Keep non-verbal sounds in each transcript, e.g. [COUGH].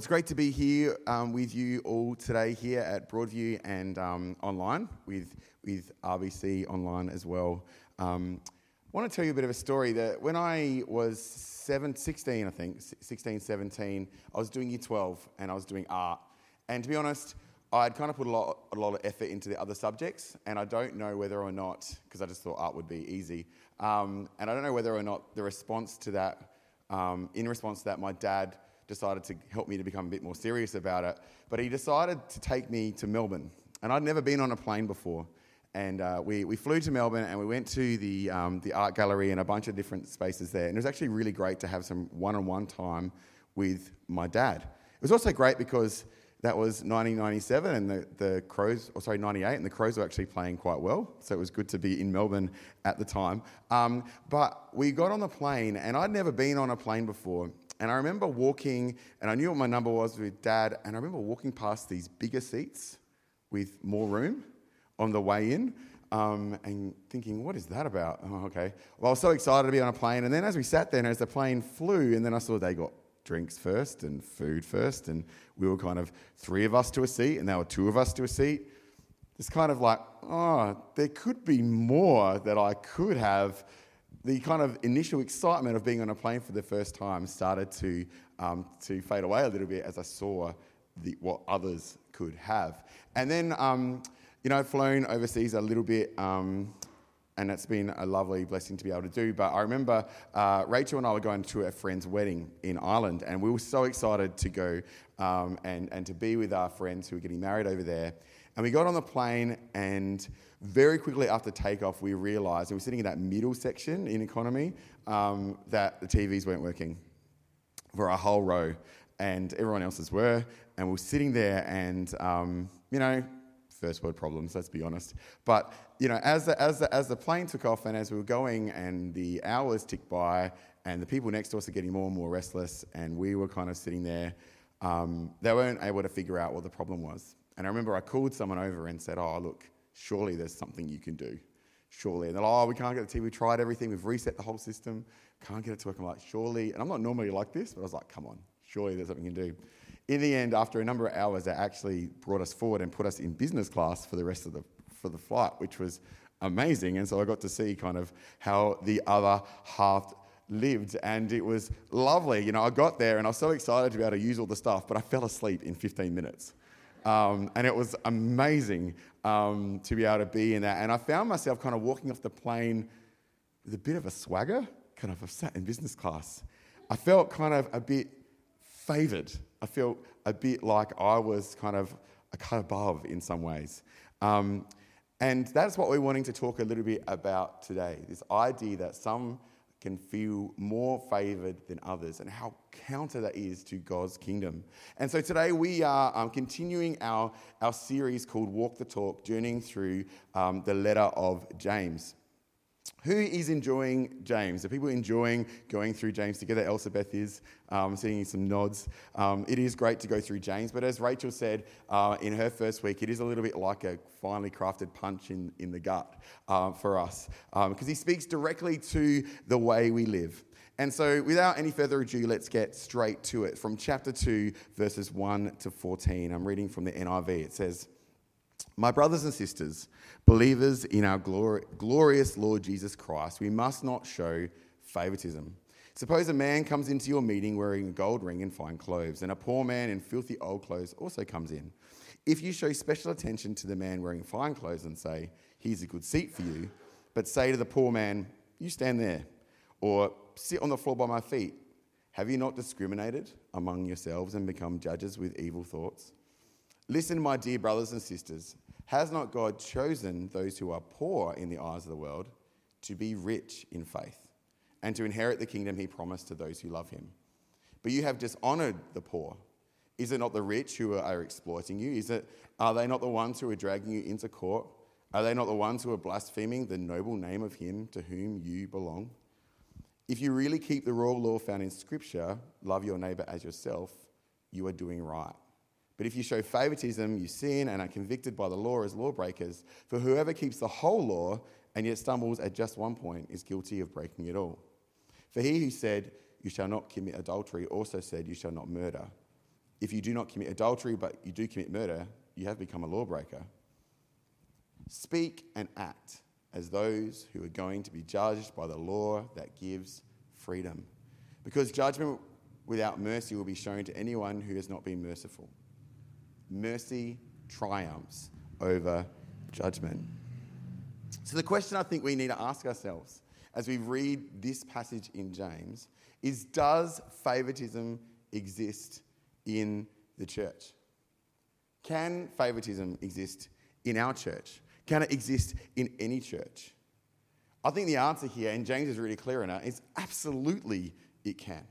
it's great to be here um, with you all today here at Broadview and um, online with, with RBC online as well. Um, I want to tell you a bit of a story that when I was seven, 16, I think, 16, 17, I was doing year 12 and I was doing art. And to be honest, I'd kind of put a lot, a lot of effort into the other subjects, and I don't know whether or not, because I just thought art would be easy, um, and I don't know whether or not the response to that, um, in response to that, my dad decided to help me to become a bit more serious about it. But he decided to take me to Melbourne. And I'd never been on a plane before. And uh, we, we flew to Melbourne and we went to the, um, the art gallery and a bunch of different spaces there. And it was actually really great to have some one on one time with my dad. It was also great because that was 1997 and the, the Crows, or sorry, 98, and the Crows were actually playing quite well. So it was good to be in Melbourne at the time. Um, but we got on the plane and I'd never been on a plane before. And I remember walking, and I knew what my number was with dad, and I remember walking past these bigger seats with more room on the way in. Um, and thinking, what is that about? [LAUGHS] Oh, okay. Well, I was so excited to be on a plane. And then as we sat there and as the plane flew, and then I saw they got drinks first and food first, and we were kind of three of us to a seat, and there were two of us to a seat. It's kind of like, oh, there could be more that I could have the kind of initial excitement of being on a plane for the first time started to, um, to fade away a little bit as I saw the, what others could have. And then, um, you know, I've flown overseas a little bit, um, and it's been a lovely blessing to be able to do. But I remember uh, Rachel and I were going to a friend's wedding in Ireland, and we were so excited to go um, and, and to be with our friends who were getting married over there. And we got on the plane, and very quickly after takeoff, we realized, and we're sitting in that middle section in economy, um, that the TVs weren't working for a whole row, and everyone else's were. And we're sitting there, and, um, you know, first world problems, let's be honest. But, you know, as the, as, the, as the plane took off and as we were going, and the hours ticked by, and the people next to us are getting more and more restless, and we were kind of sitting there, um, they weren't able to figure out what the problem was. And I remember I called someone over and said, Oh, look, surely there's something you can do. Surely. And they're like, Oh, we can't get the TV. We tried everything. We've reset the whole system. Can't get it to work. I'm like, Surely. And I'm not normally like this, but I was like, Come on, surely there's something you can do. In the end, after a number of hours, they actually brought us forward and put us in business class for the rest of the, for the flight, which was amazing. And so I got to see kind of how the other half lived and it was lovely. You know, I got there and I was so excited to be able to use all the stuff, but I fell asleep in 15 minutes. Um, and it was amazing um, to be able to be in that. And I found myself kind of walking off the plane with a bit of a swagger, kind of sat in business class. I felt kind of a bit favored. I felt a bit like I was kind of a cut above in some ways. Um, and that's what we're wanting to talk a little bit about today this idea that some can feel more favored than others and how counter that is to God's kingdom. And so today we are um, continuing our, our series called Walk the Talk, journeying through um, the letter of James. Who is enjoying James? Are people enjoying going through James together? Elsabeth is um, seeing some nods. Um, it is great to go through James, but as Rachel said uh, in her first week, it is a little bit like a finely crafted punch in, in the gut uh, for us because um, he speaks directly to the way we live. And so, without any further ado, let's get straight to it. From chapter 2, verses 1 to 14, I'm reading from the NIV. It says, my brothers and sisters, believers in our glori- glorious Lord Jesus Christ, we must not show favoritism. Suppose a man comes into your meeting wearing a gold ring and fine clothes, and a poor man in filthy old clothes also comes in. If you show special attention to the man wearing fine clothes and say, Here's a good seat for you, but say to the poor man, You stand there, or sit on the floor by my feet, have you not discriminated among yourselves and become judges with evil thoughts? Listen, my dear brothers and sisters, has not God chosen those who are poor in the eyes of the world to be rich in faith and to inherit the kingdom he promised to those who love him? but you have dishonored the poor. Is it not the rich who are exploiting you? Is it, are they not the ones who are dragging you into court? Are they not the ones who are blaspheming the noble name of him to whom you belong? If you really keep the royal law found in Scripture, love your neighbour as yourself, you are doing right. But if you show favoritism, you sin and are convicted by the law as lawbreakers. For whoever keeps the whole law and yet stumbles at just one point is guilty of breaking it all. For he who said, You shall not commit adultery, also said, You shall not murder. If you do not commit adultery, but you do commit murder, you have become a lawbreaker. Speak and act as those who are going to be judged by the law that gives freedom. Because judgment without mercy will be shown to anyone who has not been merciful. Mercy triumphs over judgment. So, the question I think we need to ask ourselves as we read this passage in James is Does favoritism exist in the church? Can favoritism exist in our church? Can it exist in any church? I think the answer here, and James is really clear on it, is absolutely it can.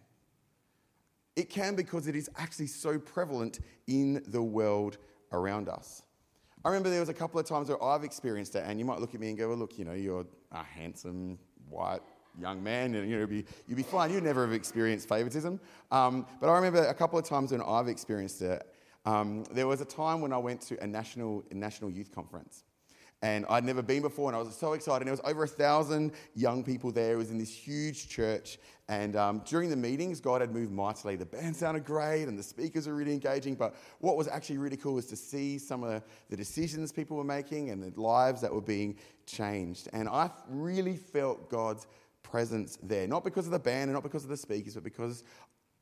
It can because it is actually so prevalent in the world around us. I remember there was a couple of times where I've experienced it, and you might look at me and go, well, look, you know, you're a handsome, white, young man, and you know, you'd be, fine. You'd never have experienced favoritism. Um, but I remember a couple of times when I've experienced it. Um, there was a time when I went to a national, a national youth conference. And I'd never been before, and I was so excited. And there was over a thousand young people there. It was in this huge church. And um, during the meetings, God had moved mightily. The band sounded great, and the speakers were really engaging. But what was actually really cool was to see some of the decisions people were making and the lives that were being changed. And I really felt God's presence there, not because of the band and not because of the speakers, but because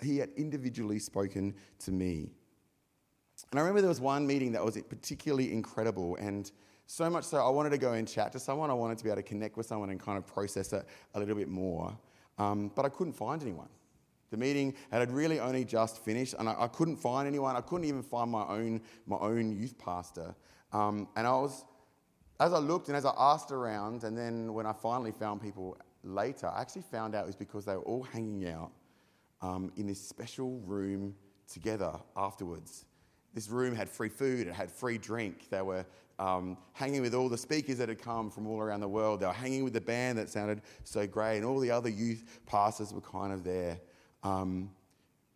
He had individually spoken to me. And I remember there was one meeting that was particularly incredible. And so much so, I wanted to go and chat to someone. I wanted to be able to connect with someone and kind of process it a little bit more. Um, but I couldn't find anyone. The meeting had really only just finished, and I, I, couldn't find anyone. I couldn't even find my own, my own youth pastor. Um, and I was, as I looked and as I asked around, and then when I finally found people later, I actually found out it was because they were all hanging out um, in this special room together afterwards. This room had free food, it had free drink. They were um, hanging with all the speakers that had come from all around the world. They were hanging with the band that sounded so great, and all the other youth pastors were kind of there. Um,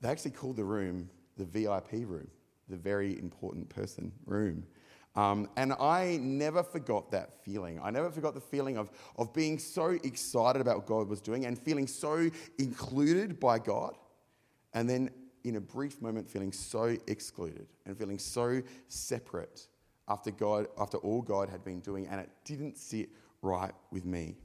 they actually called the room the VIP room, the very important person room. Um, and I never forgot that feeling. I never forgot the feeling of, of being so excited about what God was doing and feeling so included by God. And then, in a brief moment, feeling so excluded and feeling so separate after God, after all God had been doing, and it didn't sit right with me.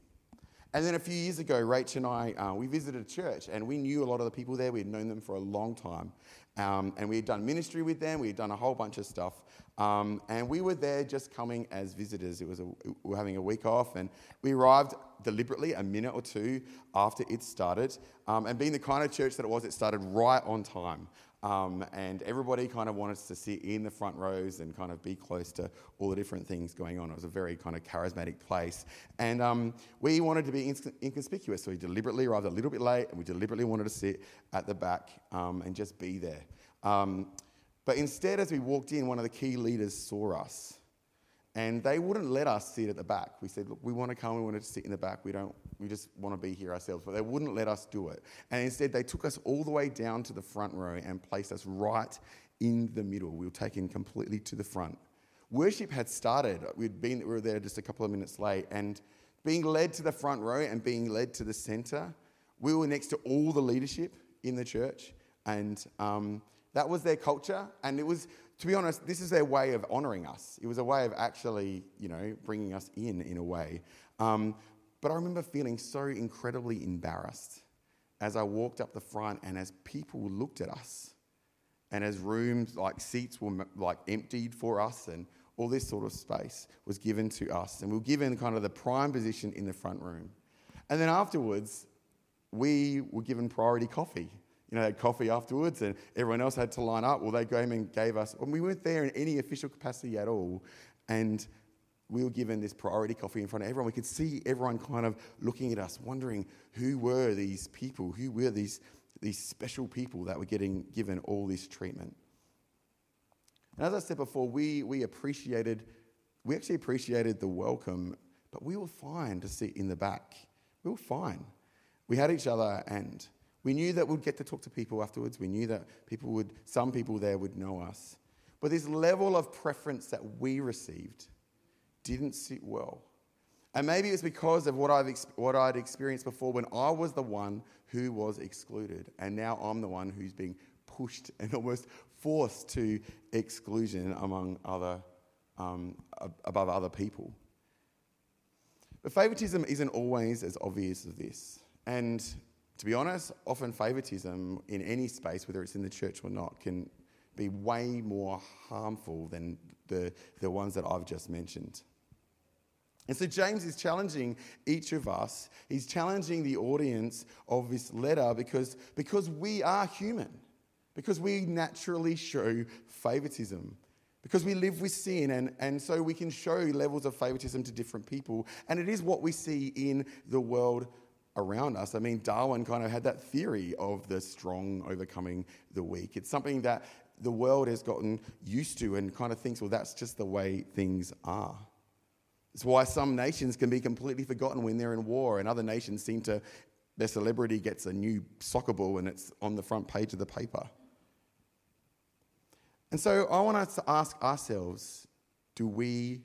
And then a few years ago, Rach and I, uh, we visited a church, and we knew a lot of the people there. We had known them for a long time, um, and we had done ministry with them. We had done a whole bunch of stuff, um, and we were there just coming as visitors. It was a, we were having a week off, and we arrived deliberately a minute or two after it started. Um, and being the kind of church that it was, it started right on time. Um, and everybody kind of wanted to sit in the front rows and kind of be close to all the different things going on. It was a very kind of charismatic place. And um, we wanted to be inconspicuous, so we deliberately arrived a little bit late and we deliberately wanted to sit at the back um, and just be there. Um, but instead, as we walked in, one of the key leaders saw us and they wouldn't let us sit at the back. We said, look, we want to come, we want to sit in the back. We don't, we just want to be here ourselves. But they wouldn't let us do it. And instead, they took us all the way down to the front row and placed us right in the middle. We were taken completely to the front. Worship had started. We'd been, we were there just a couple of minutes late. And being led to the front row and being led to the center, we were next to all the leadership in the church. And um, that was their culture. And it was, to be honest, this is their way of honoring us. It was a way of actually, you know, bringing us in in a way. Um, but I remember feeling so incredibly embarrassed as I walked up the front and as people looked at us and as rooms like seats were like emptied for us and all this sort of space was given to us and we were given kind of the prime position in the front room. And then afterwards, we were given priority coffee know, had coffee afterwards and everyone else had to line up. Well, they came and gave us, and we weren't there in any official capacity at all. And we were given this priority coffee in front of everyone. We could see everyone kind of looking at us, wondering who were these people, who were these, these special people that were getting given all this treatment. And as I said before, we, we appreciated, we actually appreciated the welcome, but we were fine to sit in the back. We were fine. We had each other and we knew that we'd get to talk to people afterwards. We knew that people would, some people there would know us. But this level of preference that we received didn't sit well. And maybe it's because of what, I've, what I'd experienced before when I was the one who was excluded. And now I'm the one who's being pushed and [LAUGHS] almost forced to exclusion among other, um, above other people. But favoritism isn't always as obvious as this. And to be honest, often favoritism in any space, whether it's in the church or not, can be way more harmful than the, the ones that I've just mentioned. And so James is challenging each of us. He's challenging the audience of this letter because, because we are human, because we naturally show favoritism, because we live with sin, and, and so we can show levels of favoritism to different people. And it is what we see in the world around us. I mean, Darwin kind of had that theory of the strong overcoming the weak. It's something that the world has gotten used to and kind of thinks, well, that's just the way things are. It's why some nations can be completely forgotten when they're in war, and other nations seem to, their celebrity gets a new soccer ball and it's on the front page of the paper. And so I want us to ask ourselves do we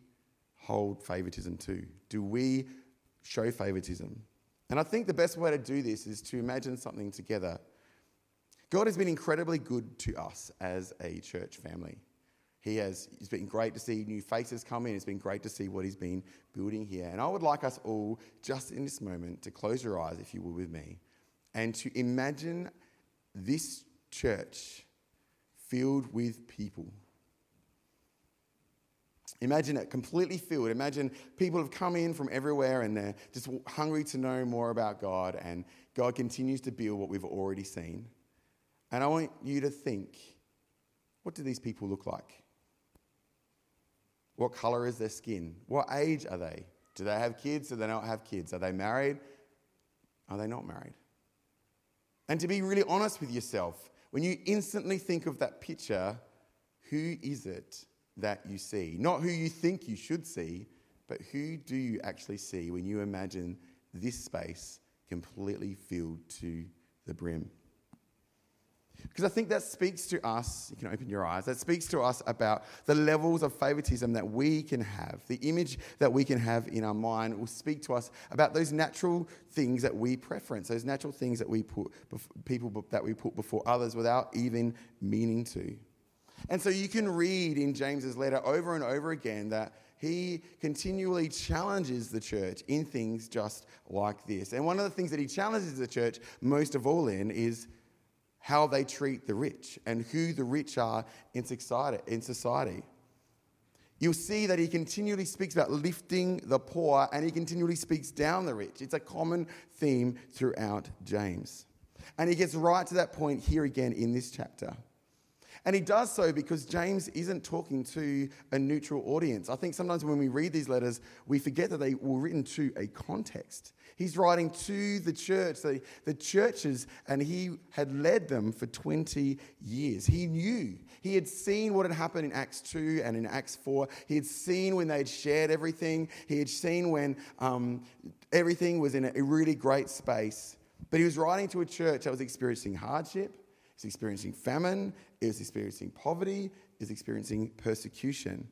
hold favoritism too? Do we show favoritism? And I think the best way to do this is to imagine something together. God has been incredibly good to us as a church family. He has, it's been great to see new faces come in. It's been great to see what he's been building here. And I would like us all, just in this moment, to close your eyes, if you will, with me, and to imagine this church filled with people. Imagine it completely filled. Imagine people have come in from everywhere and they're just hungry to know more about God, and God continues to build what we've already seen. And I want you to think what do these people look like? What color is their skin? What age are they? Do they have kids? Do they not have kids? Are they married? Are they not married? And to be really honest with yourself, when you instantly think of that picture, who is it that you see? Not who you think you should see, but who do you actually see when you imagine this space completely filled to the brim? Because I think that speaks to us, you can open your eyes, that speaks to us about the levels of favoritism that we can have. The image that we can have in our mind will speak to us about those natural things that we preference, those natural things that we put, people that we put before others without even meaning to. And so you can read in James's letter over and over again that he continually challenges the church in things just like this. And one of the things that he challenges the church most of all in is how they treat the rich and who the rich are in society. You'll see that he continually speaks about lifting the poor and he continually speaks down the rich. It's a common theme throughout James. And he gets right to that point here again in this chapter. And he does so because James isn't talking to a neutral audience. I think sometimes when we read these letters, we forget that they were written to a context. He's writing to the church, the, the churches, and he had led them for 20 years. He knew. He had seen what had happened in Acts 2 and in Acts 4. He had seen when they had shared everything. He had seen when um, everything was in a really great space. But he was writing to a church that was experiencing hardship, is experiencing famine, is experiencing poverty, is experiencing persecution.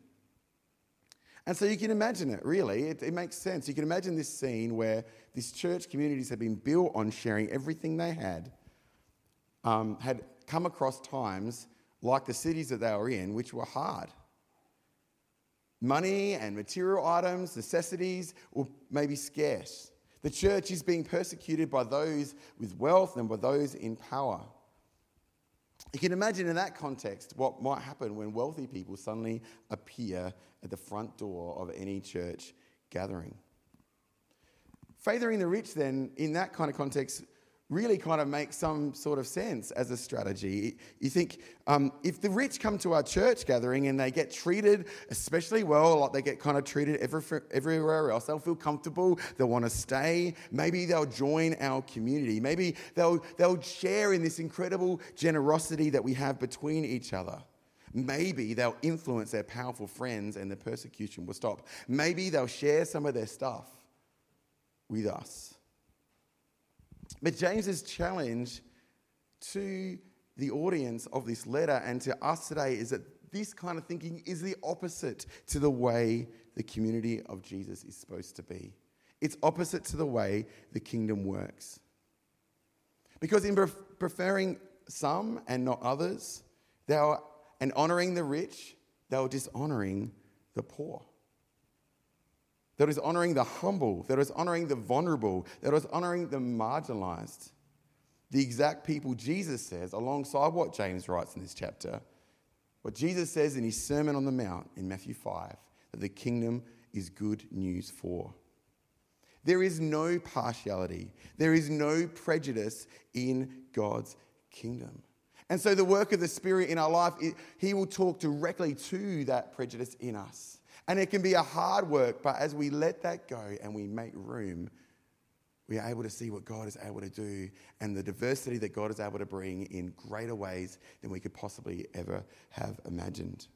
And so you can imagine it, really. It, it, makes sense. You can imagine this scene where these church communities had been built on sharing everything they had, um, had come across times like the cities that they were in, which were hard. Money and material items, necessities were maybe scarce. The church is being persecuted by those with wealth and by those in power. You can imagine in that context what might happen when wealthy people suddenly appear at the front door of any church gathering. Favoring the rich, then, in that kind of context, really kind of makes some sort of sense as a strategy. You think um, if the rich come to our church gathering and they get treated especially well, like they get kind of treated every, everywhere else, they'll feel comfortable, they'll want to stay. Maybe they'll join our community. Maybe they'll, they'll share in this incredible generosity that we have between each other. Maybe they'll influence their powerful friends and the persecution will stop. Maybe they'll share some of their stuff with us. But James's challenge to the audience of this letter and to us today is that this kind of thinking is the opposite to the way the community of Jesus is supposed to be. It's opposite to the way the kingdom works. Because in preferring some and not others, they are, and honoring the rich, they are dishonoring the poor that is honoring the humble, that is honoring the vulnerable, that is honoring the marginalized. The exact people Jesus says, alongside what James writes in this chapter, what Jesus says in his Sermon on the Mount in Matthew 5, that the kingdom is good news for. There is no partiality, there is no prejudice in God's kingdom. And so, the work of the Spirit in our life, He will talk directly to that prejudice in us. And it can be a hard work, but as we let that go and we make room, we are able to see what God is able to do and the diversity that God is able to bring in greater ways than we could possibly ever have imagined.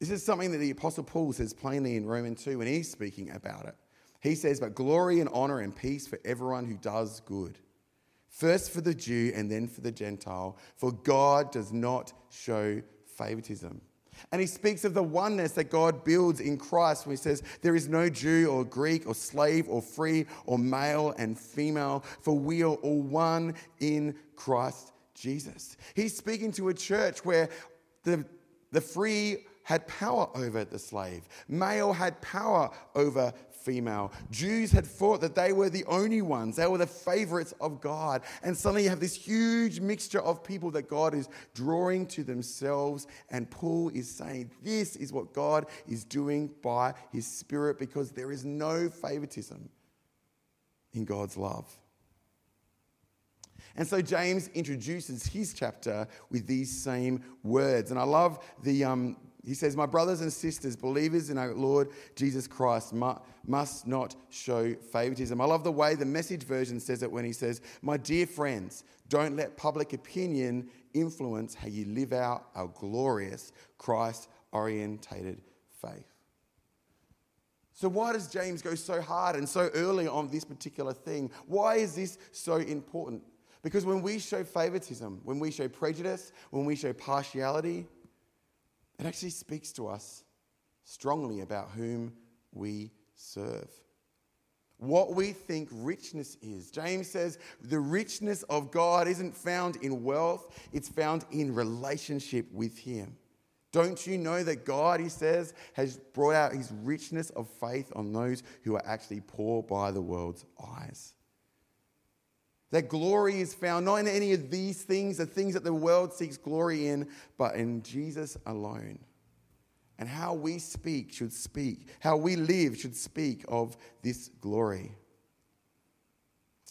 This is something that the Apostle Paul says plainly in Romans 2 when he's speaking about it. He says, But glory and honor and peace for everyone who does good. First for the Jew and then for the Gentile, for God does not show favoritism. And he speaks of the oneness that God builds in Christ when he says, There is no Jew or Greek or slave or free or male and female, for we are all one in Christ Jesus. He's speaking to a church where the, the free had power over the slave, male had power over female. Jews had thought that they were the only ones, they were the favorites of God. And suddenly you have this huge mixture of people that God is drawing to themselves. And Paul is saying, This is what God is doing by his Spirit because there is no favoritism in God's love. And so James introduces his chapter with these same words. And I love the, um, he says, My brothers and sisters, believers in our Lord Jesus Christ, must not show favoritism. I love the way the message version says it when he says, My dear friends, don't let public opinion influence how you live out our glorious Christ orientated faith. So, why does James go so hard and so early on this particular thing? Why is this so important? Because when we show favoritism, when we show prejudice, when we show partiality, it actually speaks to us strongly about whom we serve. What we think richness is. James says the richness of God isn't found in wealth, it's found in relationship with Him. Don't you know that God, he says, has brought out his richness of faith on those who are actually poor by the world's eyes? That glory is found not in any of these things, the things that the world seeks glory in, but in Jesus alone. And how we speak should speak, how we live should speak of this glory.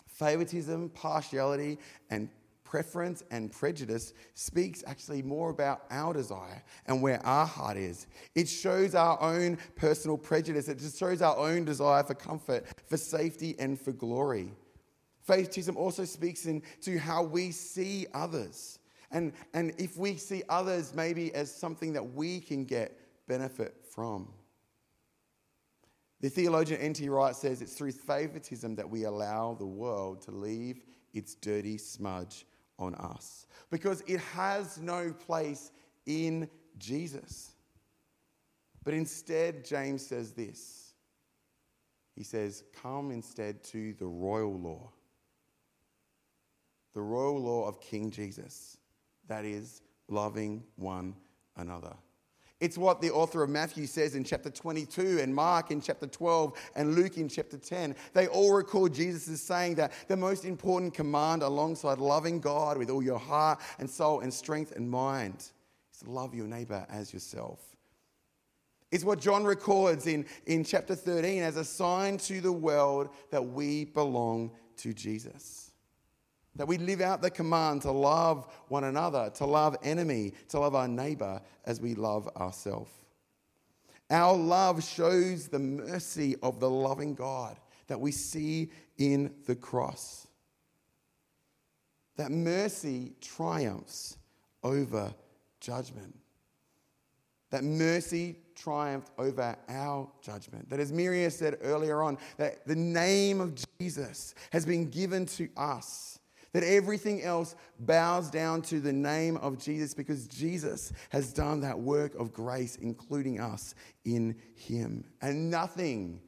Favoritism, partiality, and preference and prejudice speaks actually more about our desire and where our heart is. It shows our own personal prejudice, it just shows our own desire for comfort, for safety, and for glory. Favoritism also speaks into how we see others. And, and if we see others maybe as something that we can get benefit from. The theologian N.T. Wright says it's through favoritism that we allow the world to leave its dirty smudge on us because it has no place in Jesus. But instead, James says this He says, Come instead to the royal law the royal law of King Jesus that is, loving one another. It's what the author of Matthew says in chapter 22, and Mark in chapter 12, and Luke in chapter 10. They all record Jesus as saying that the most important command alongside loving God with all your heart and soul and strength and mind is to love your neighbor as yourself. It's what John records in, in chapter 13 as a sign to the world that we belong to Jesus. That we live out the command to love one another, to love enemy, to love our neighbor as we love ourselves. Our love shows the mercy of the loving God that we see in the cross. That mercy triumphs over judgment. That mercy triumphed over our judgment. That, as Miriam said earlier on, that the name of Jesus has been given to us. That everything else bows down to the name of Jesus because Jesus has done that work of grace, including us in Him. And nothing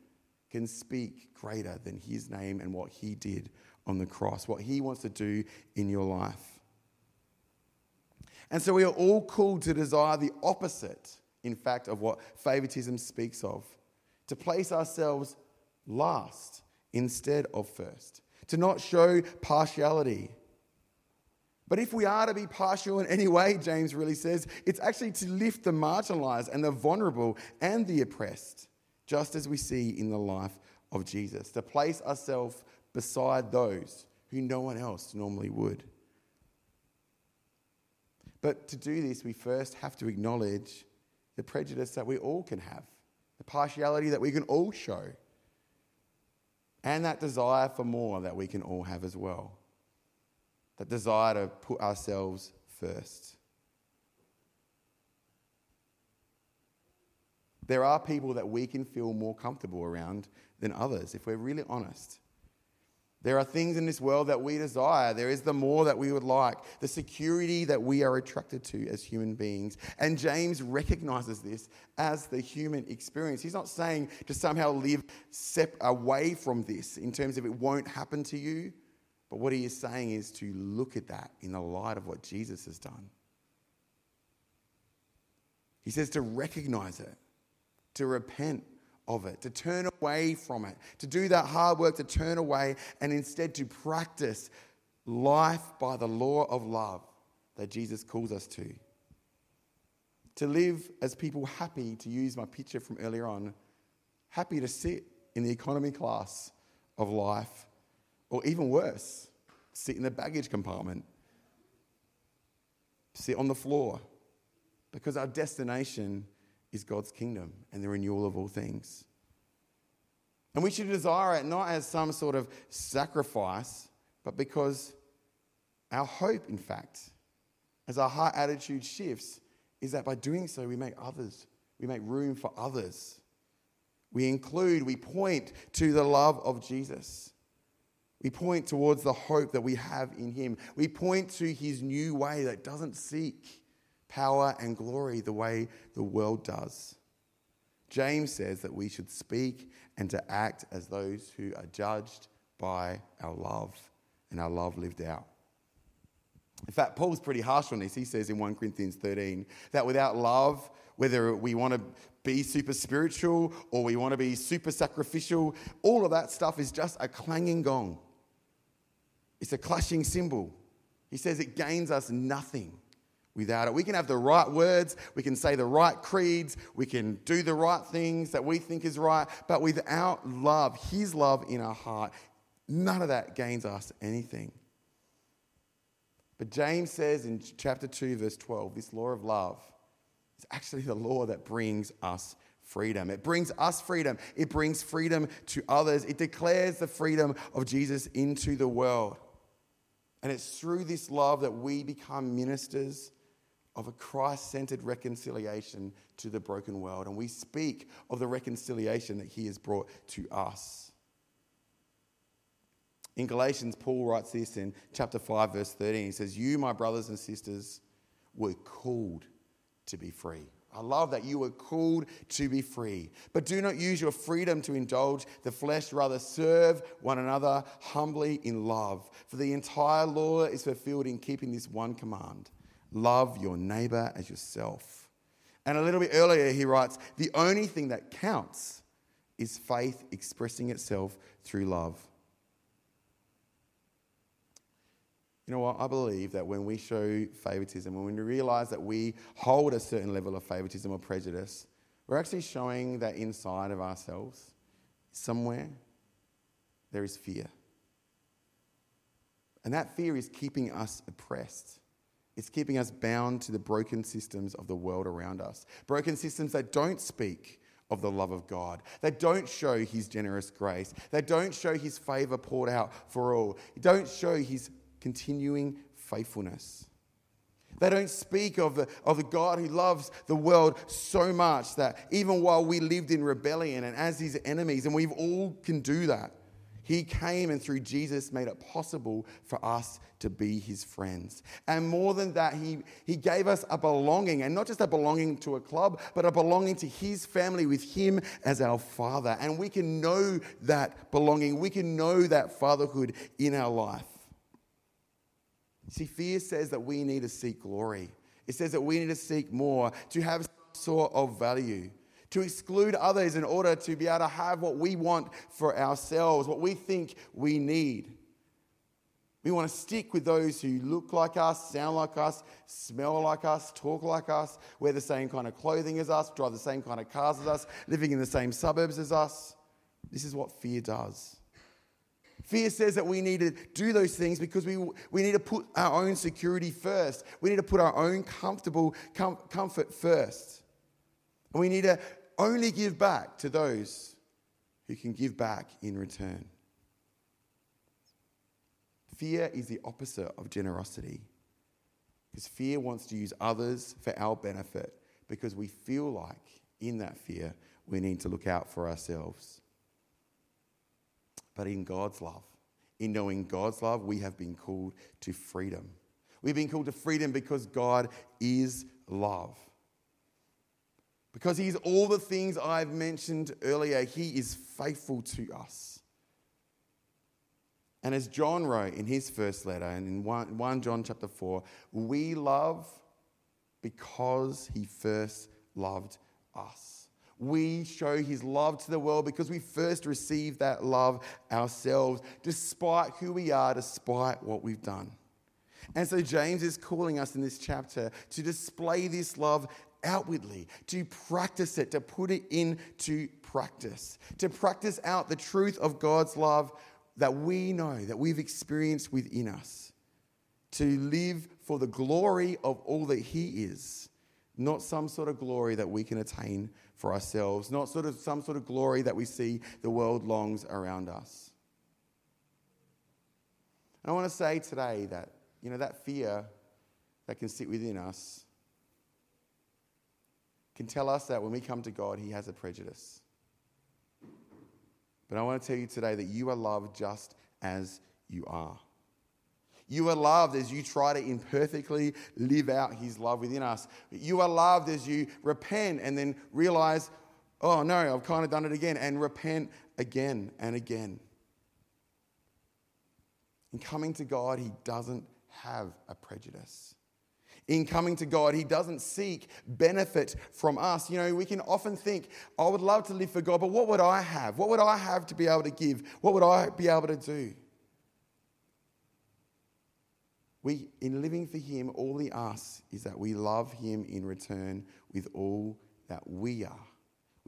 can speak greater than His name and what He did on the cross, what He wants to do in your life. And so we are all called to desire the opposite in fact, of what favoritism speaks of. To place ourselves last instead of first, to not show partiality. But if we are to be partial in any way, James really says, it's actually to lift the marginalized and the vulnerable and the oppressed, just as we see in the life of Jesus, to place ourselves beside those who no one else normally would. But to do this, we first have to acknowledge the prejudice that we all can have, the partiality that we can all show, and that desire for more that we can all have as well. That desire to put ourselves first. There are people that we can feel more comfortable around than others, if we're really honest. There are things in this world that we desire. There is the more that we would like, the security that we are attracted to as human beings. And James recognizes this as the human experience. He's not saying to somehow live sep- away from this in terms of it won't happen to you. But what he is saying is to look at that in the light of what Jesus has done. He says to recognize it, to repent of it, to turn away from it, to do that hard work, to turn away, and instead to practice life by the law of love that Jesus calls us to. To live as people happy, to use my picture from earlier on, happy to sit in the economy class of life, or even worse, sit in the baggage compartment, sit on the floor, because our destination is God's kingdom and the renewal of all things. And we should desire it not as some sort of sacrifice, but because our hope, in fact, as our heart attitude shifts, is that by doing so, we make others, we make room for others. We include, we point to the love of Jesus. We point towards the hope that we have in Him. We point to His new way that doesn't seek power and glory the way the world does. James says that we should speak and to act as those who are judged by our love and our love lived out. In fact, Paul's pretty harsh on this. He says in 1 Corinthians 13 that without love, whether we want to be super spiritual or we want to be super sacrificial, all of that stuff is just a clanging gong. It's a clashing cymbal. He says it gains us nothing without it. We can have the right words, we can say the right creeds, we can do the right things that we think is right, but without love, His love in our heart, none of that gains us anything. But James says in chapter 2, verse 12, this law of love is actually the law that brings us freedom. It brings us freedom. It brings freedom to others. It declares the freedom of Jesus into the world. And it's through this love that we become ministers of a Christ centered reconciliation to the broken world. And we speak of the reconciliation that he has brought to us. In Galatians, Paul writes this in chapter 5, verse 13. He says, You, my brothers and sisters, were called to be free. I love that you were called to be free. But do not use your freedom to indulge the flesh, rather, serve one another humbly in love. For the entire law is fulfilled in keeping this one command Love your neighbor as yourself. And a little bit earlier, he writes, The only thing that counts is faith expressing itself through love. You know what? I believe that when we show favoritism, when we realize that we hold a certain level of favoritism or prejudice, we're actually showing that inside of ourselves, somewhere, there is fear. And that fear is keeping us oppressed. It's keeping us bound to the broken systems of the world around us. Broken systems that don't speak of the love of God, that don't show His generous grace, that don't show His favor poured out for all, don't show His continuing faithfulness. They don't speak of the, of the God who loves the world so much that even while we lived in rebellion and as his enemies, and we've all can do that, he came and through Jesus made it possible for us to be his friends. And more than that, he, he gave us a belonging, and not just a belonging to a club, but a belonging to his family with him as our father. And we can know that belonging, we can know that fatherhood in our life. See, fear says that we need to seek glory. It says that we need to seek more, to have some sort of value, to exclude others in order to be able to have what we want for ourselves, what we think we need. We want to stick with those who look like us, sound like us, smell like us, talk like us, wear the same kind of clothing as us, drive the same kind of cars as us, living in the same suburbs as us. This is what fear does. Fear says that we need to do those things because we, we need to put our own security first. We need to put our own comfortable com- comfort first. And we need to only give back to those who can give back in return. Fear is the opposite of generosity because fear wants to use others for our benefit because we feel like in that fear we need to look out for ourselves but in God's love. In knowing God's love, we have been called to freedom. We've been called to freedom because God is love. Because He's all the things I've mentioned earlier, He is faithful to us. And as John wrote in his first letter, and in 1, 1 John chapter 4, we love because He first loved us we show his love to the world because we first received that love ourselves, despite who we are, despite what we've done. And so James is calling us in this chapter to display this love outwardly, to practice it, to put it into practice, to practice out the truth of God's love that we know, that we've experienced within us, to live for the glory of all that He is, not some sort of glory that we can attain for ourselves, not sort of some sort of glory that we see the world longs around us. And I want to say today that, you know, that fear that can sit within us can tell us that when we come to God, He has a prejudice. But I want to tell you today that you are loved just as you are. You are loved as you try to imperfectly live out His love within us. You are loved as you repent and then realize, oh no, I've kind of done it again, and repent again and again. In coming to God, He doesn't have a prejudice. In coming to God, He doesn't seek benefit from us. You know, we can often think, I would love to live for God, but what would I have? What would I have to be able to give? What would I be able to do? We, in living for Him, all He asks is that we love Him in return with all that we are,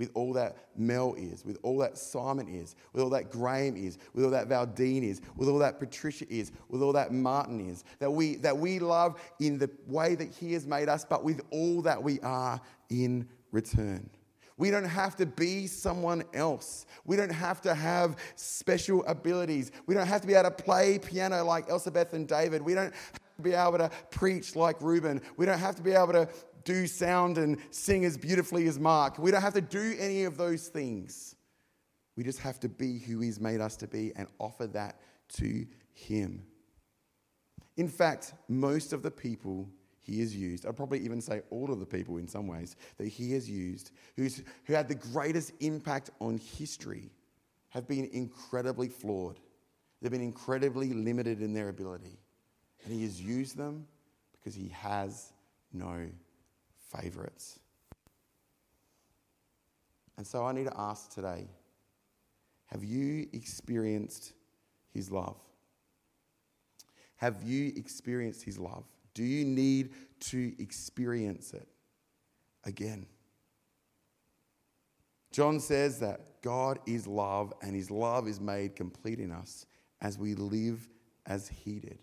with all that Mel is, with all that Simon is, with all that Graham is, with all that Valdine is, with all that Patricia is, with all that Martin is. That we, that we love in the way that He has made us, but with all that we are in return. We don't have to be someone else. We don't have to have special abilities. We don't have to be able to play piano like Elsabeth and David. We don't have to be able to preach like Reuben. We don't have to be able to do sound and sing as beautifully as Mark. We don't have to do any of those things. We just have to be who He's made us to be and offer that to Him. In fact, most of the people he has used, I'd probably even say all of the people in some ways that he has used, who's, who had the greatest impact on history, have been incredibly flawed. They've been incredibly limited in their ability. And he has used them because he has no favorites. And so I need to ask today have you experienced his love? Have you experienced his love? Do you need to experience it again? John says that God is love and his love is made complete in us as we live as he did.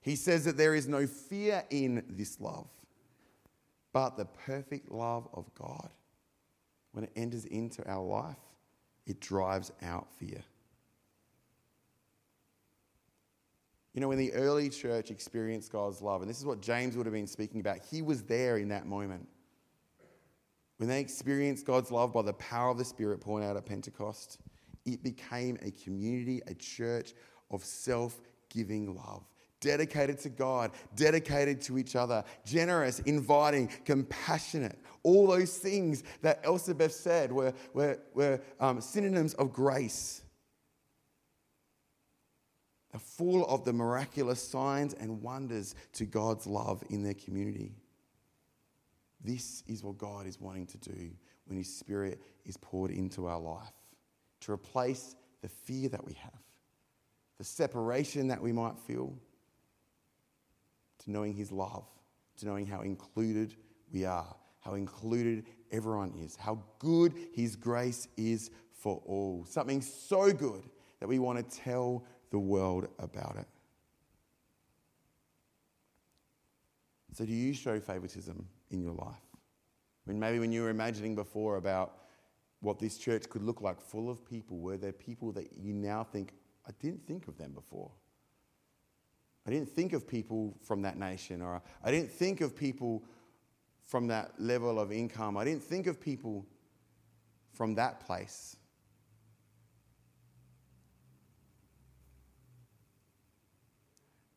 He says that there is no fear in this love, but the perfect love of God. When it enters into our life, it drives out fear. You know, when the early church experienced God's love, and this is what James would have been speaking about, he was there in that moment. When they experienced God's love by the power of the Spirit pouring out at Pentecost, it became a community, a church of self giving love. Dedicated to God, dedicated to each other, generous, inviting, compassionate. All those things that Elsabeth said were, were, were um, synonyms of grace. They're full of the miraculous signs and wonders to God's love in their community. This is what God is wanting to do when His Spirit is poured into our life to replace the fear that we have, the separation that we might feel, to knowing His love, to knowing how included we are, how included everyone is, how good His grace is for all. Something so good that we want to tell the world about it. So, do you show favoritism in your life? I mean, maybe when you were imagining before about what this church could look like, full of people, were there people that you now think, I didn't think of them before? I didn't think of people from that nation, or I didn't think of people from that level of income. I didn't think of people from that place.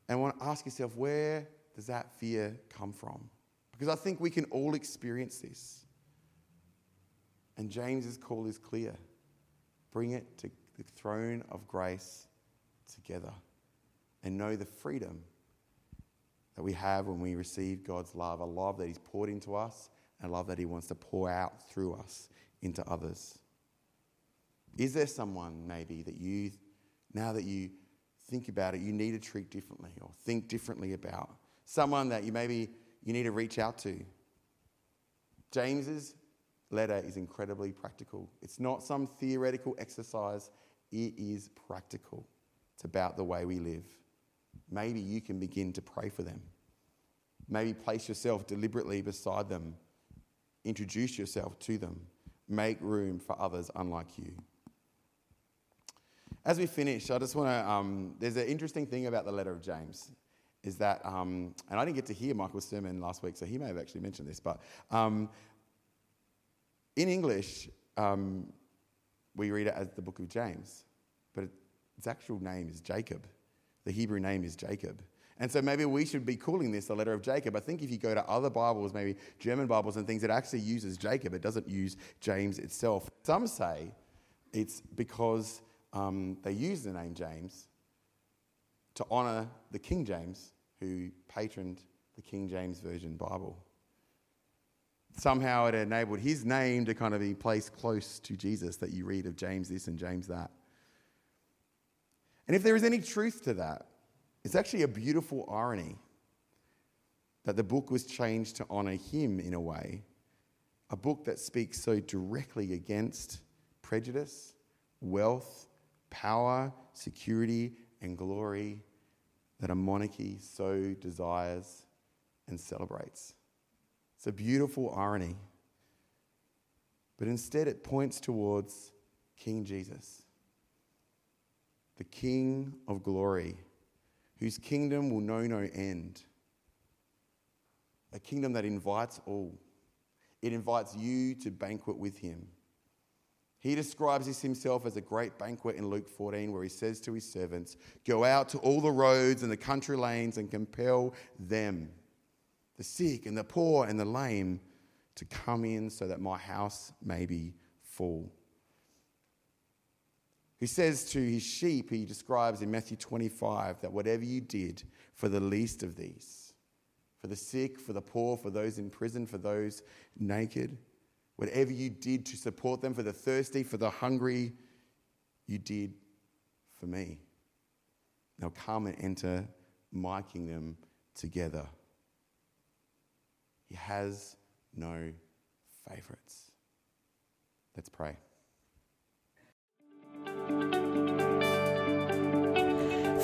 And I want to ask yourself, where does that fear come from? Because I think we can all experience this. And James's call is clear bring it to the throne of grace together and know the freedom that we have when we receive God's love, a love that He's poured into us, and a love that He wants to pour out through us into others. Is there someone maybe that you, now that you think about it, you need to treat differently or think differently about? Someone that you maybe you need to reach out to. James's letter is incredibly practical. It's not some theoretical exercise, it is practical. It's about the way we live. Maybe you can begin to pray for them. Maybe place yourself deliberately beside them. Introduce yourself to them. Make room for others unlike you. As we finish, I just want to. Um, there's an interesting thing about the letter of James is that, um, and I didn't get to hear Michael's sermon last week, so he may have actually mentioned this, but um, in English, um, we read it as the book of James, but its actual name is Jacob. The Hebrew name is Jacob. And so maybe we should be calling this the letter of Jacob. I think if you go to other Bibles, maybe German Bibles and things, it actually uses Jacob. It doesn't use James itself. Some say it's because um, they use the name James to honour the King James, who patroned the King James Version Bible. Somehow it enabled his name to kind of be placed close to Jesus, that you read of James this and James that. And if there is any truth to that, it's actually a beautiful irony that the book was changed to honour him in a way, a book that speaks so directly against prejudice, wealth, power, security, and glory that a monarchy so desires and celebrates. It's a beautiful irony. But instead, it points towards King Jesus, the King of glory, whose kingdom will know no end. A kingdom that invites all. It invites you to banquet with him. He describes this himself as a great banquet in Luke 14, where he says to his servants, Go out to all the roads and the country lanes and compel them, the sick and the poor and the lame, to come in so that my house may be full. He says to his sheep, he describes in Matthew 25 that whatever you did for the least of these, for the sick, for the poor, for those in prison, for those naked, Whatever you did to support them, for the thirsty, for the hungry, you did for me. Now come and enter my kingdom together. He has no favorites. Let's pray.